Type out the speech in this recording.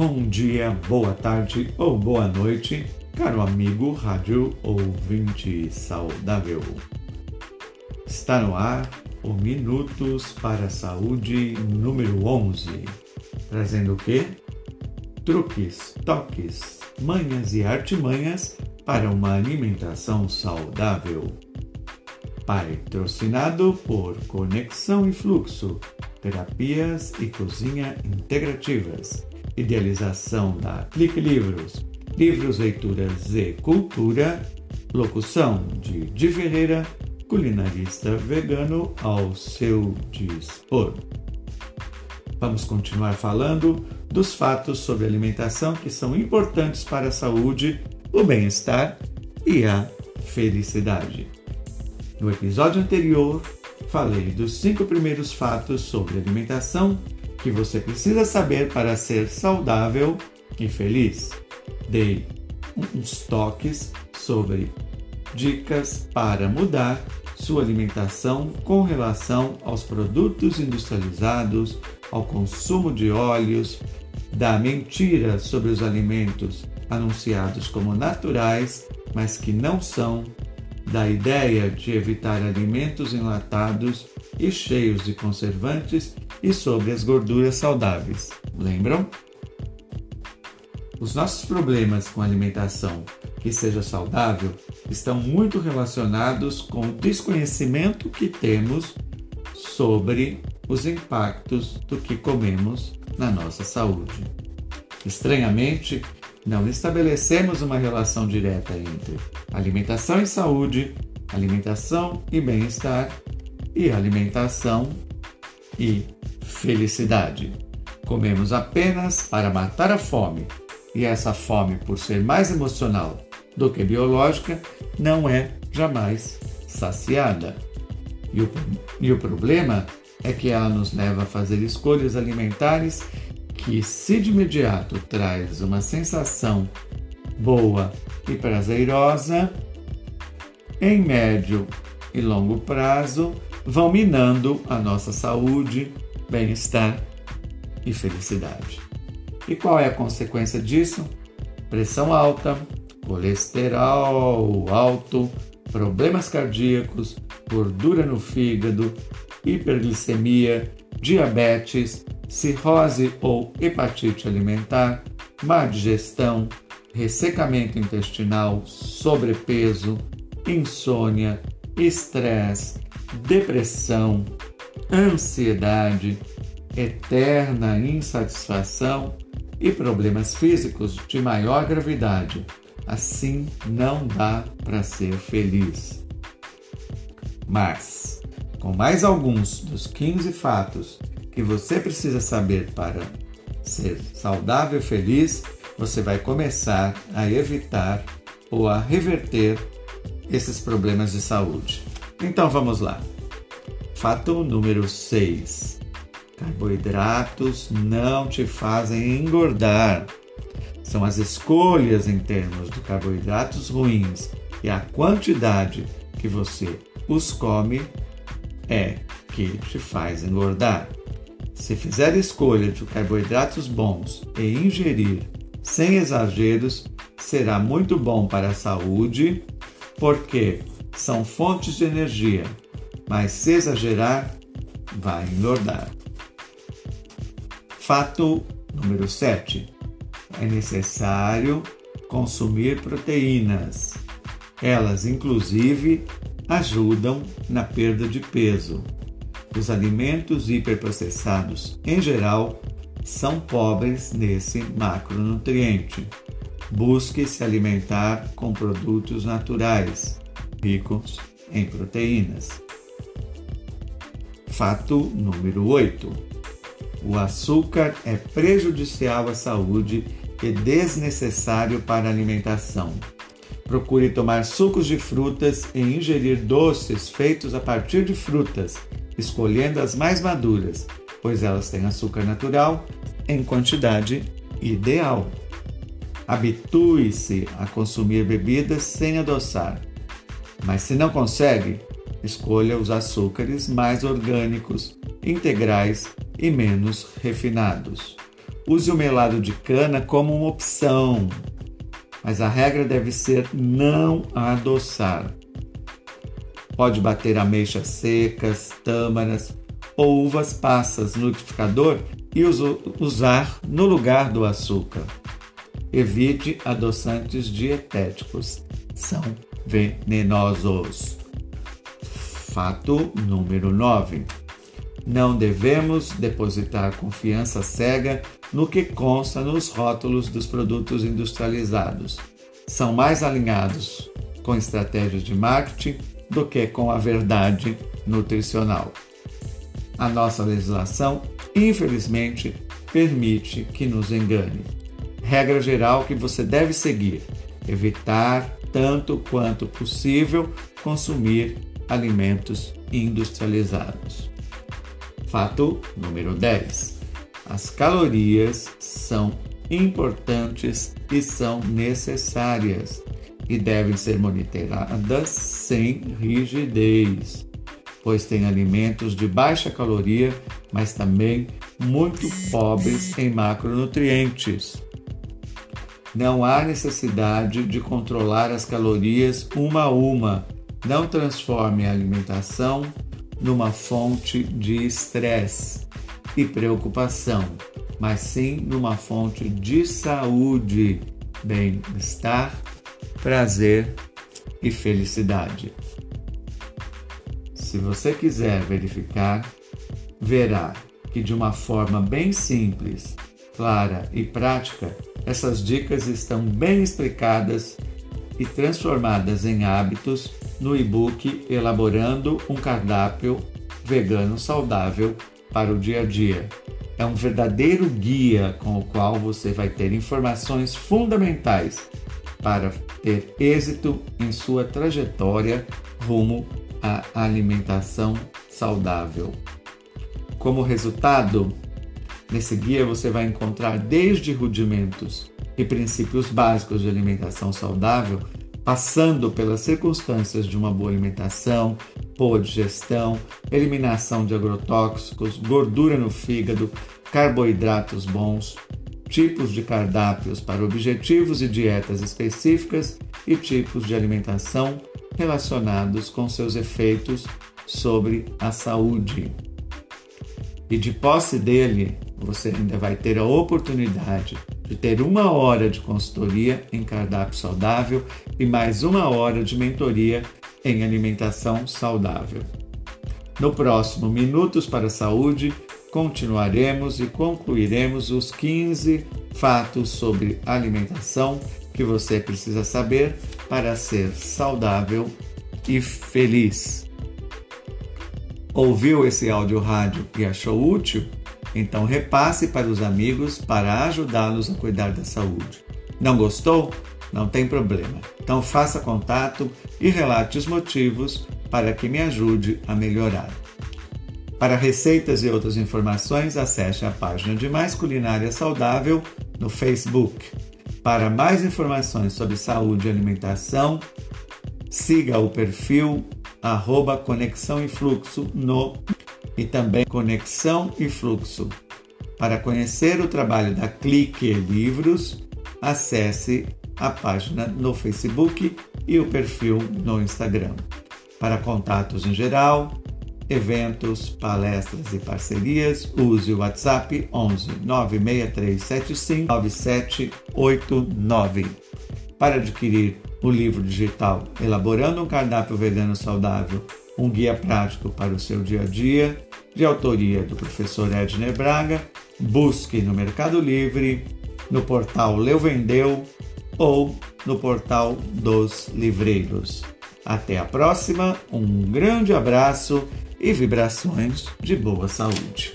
Bom dia, boa tarde ou boa noite, caro amigo rádio ouvinte saudável. Está no ar o Minutos para a Saúde número 11, trazendo o quê? Truques, toques, manhas e artimanhas para uma alimentação saudável. Patrocinado por Conexão e Fluxo, Terapias e Cozinha Integrativas Idealização da Clique Livros, Livros, Leituras e Cultura, locução de Di Ferreira, culinarista vegano ao seu dispor. Vamos continuar falando dos fatos sobre alimentação que são importantes para a saúde, o bem-estar e a felicidade. No episódio anterior, falei dos cinco primeiros fatos sobre alimentação que você precisa saber para ser saudável e feliz. Dei uns toques sobre dicas para mudar sua alimentação com relação aos produtos industrializados, ao consumo de óleos, da mentira sobre os alimentos anunciados como naturais, mas que não são, da ideia de evitar alimentos enlatados e cheios de conservantes e sobre as gorduras saudáveis. Lembram? Os nossos problemas com alimentação que seja saudável estão muito relacionados com o desconhecimento que temos sobre os impactos do que comemos na nossa saúde. Estranhamente, não estabelecemos uma relação direta entre alimentação e saúde, alimentação e bem-estar e alimentação e felicidade. Comemos apenas para matar a fome, e essa fome, por ser mais emocional do que biológica, não é jamais saciada. E o, e o problema é que ela nos leva a fazer escolhas alimentares que, se de imediato traz uma sensação boa e prazerosa, em médio e longo prazo vão minando a nossa saúde, bem-estar e felicidade. E qual é a consequência disso? Pressão alta, colesterol alto, problemas cardíacos, gordura no fígado, hiperglicemia, diabetes, cirrose ou hepatite alimentar, má digestão, ressecamento intestinal, sobrepeso, insônia, estresse, depressão, ansiedade, eterna insatisfação e problemas físicos de maior gravidade. Assim não dá para ser feliz. Mas, com mais alguns dos 15 fatos que você precisa saber para ser saudável e feliz, você vai começar a evitar ou a reverter esses problemas de saúde. Então vamos lá. Fato número 6. Carboidratos não te fazem engordar. São as escolhas em termos de carboidratos ruins e a quantidade que você os come é que te faz engordar. Se fizer escolha de carboidratos bons e ingerir sem exageros, será muito bom para a saúde, porque são fontes de energia mas se exagerar, vai engordar. Fato número 7. É necessário consumir proteínas. Elas, inclusive, ajudam na perda de peso. Os alimentos hiperprocessados, em geral, são pobres nesse macronutriente. Busque se alimentar com produtos naturais, ricos em proteínas. Fato número 8. O açúcar é prejudicial à saúde e desnecessário para a alimentação. Procure tomar sucos de frutas e ingerir doces feitos a partir de frutas, escolhendo as mais maduras, pois elas têm açúcar natural em quantidade ideal. Habitue-se a consumir bebidas sem adoçar. Mas se não consegue, Escolha os açúcares mais orgânicos, integrais e menos refinados. use o melado de cana como uma opção, mas a regra deve ser não adoçar. Pode bater ameixas secas, tâmaras ou uvas passas no liquidificador e usar no lugar do açúcar. Evite adoçantes dietéticos, são venenosos. Fato número 9. Não devemos depositar confiança cega no que consta nos rótulos dos produtos industrializados. São mais alinhados com estratégias de marketing do que com a verdade nutricional. A nossa legislação, infelizmente, permite que nos engane. Regra geral que você deve seguir: evitar tanto quanto possível consumir alimentos industrializados. Fato número 10. As calorias são importantes e são necessárias e devem ser monitoradas sem rigidez, pois tem alimentos de baixa caloria, mas também muito pobres em macronutrientes. Não há necessidade de controlar as calorias uma a uma. Não transforme a alimentação numa fonte de estresse e preocupação, mas sim numa fonte de saúde, bem-estar, prazer e felicidade. Se você quiser verificar, verá que de uma forma bem simples, clara e prática, essas dicas estão bem explicadas e transformadas em hábitos no e-book Elaborando um Cardápio Vegano Saudável para o Dia a Dia. É um verdadeiro guia com o qual você vai ter informações fundamentais para ter êxito em sua trajetória rumo à alimentação saudável. Como resultado, Nesse guia você vai encontrar desde rudimentos e princípios básicos de alimentação saudável, passando pelas circunstâncias de uma boa alimentação, boa digestão, eliminação de agrotóxicos, gordura no fígado, carboidratos bons, tipos de cardápios para objetivos e dietas específicas e tipos de alimentação relacionados com seus efeitos sobre a saúde. E de posse dele, você ainda vai ter a oportunidade de ter uma hora de consultoria em cardápio saudável e mais uma hora de mentoria em alimentação saudável. No próximo Minutos para a Saúde, continuaremos e concluiremos os 15 fatos sobre alimentação que você precisa saber para ser saudável e feliz. Ouviu esse áudio rádio e achou útil? Então repasse para os amigos para ajudá-los a cuidar da saúde. Não gostou? Não tem problema. Então faça contato e relate os motivos para que me ajude a melhorar. Para receitas e outras informações, acesse a página de Mais Culinária Saudável no Facebook. Para mais informações sobre saúde e alimentação, siga o perfil arroba Conexão e Fluxo no e também Conexão e Fluxo. Para conhecer o trabalho da Clique Livros, acesse a página no Facebook e o perfil no Instagram. Para contatos em geral, eventos, palestras e parcerias, use o WhatsApp 11 96375 9789. Para adquirir o livro digital Elaborando um Cardápio Vegano Saudável um guia prático para o seu dia a dia, de autoria do professor Edner Braga. Busque no Mercado Livre, no portal Leu Vendeu ou no portal dos Livreiros. Até a próxima, um grande abraço e vibrações de boa saúde.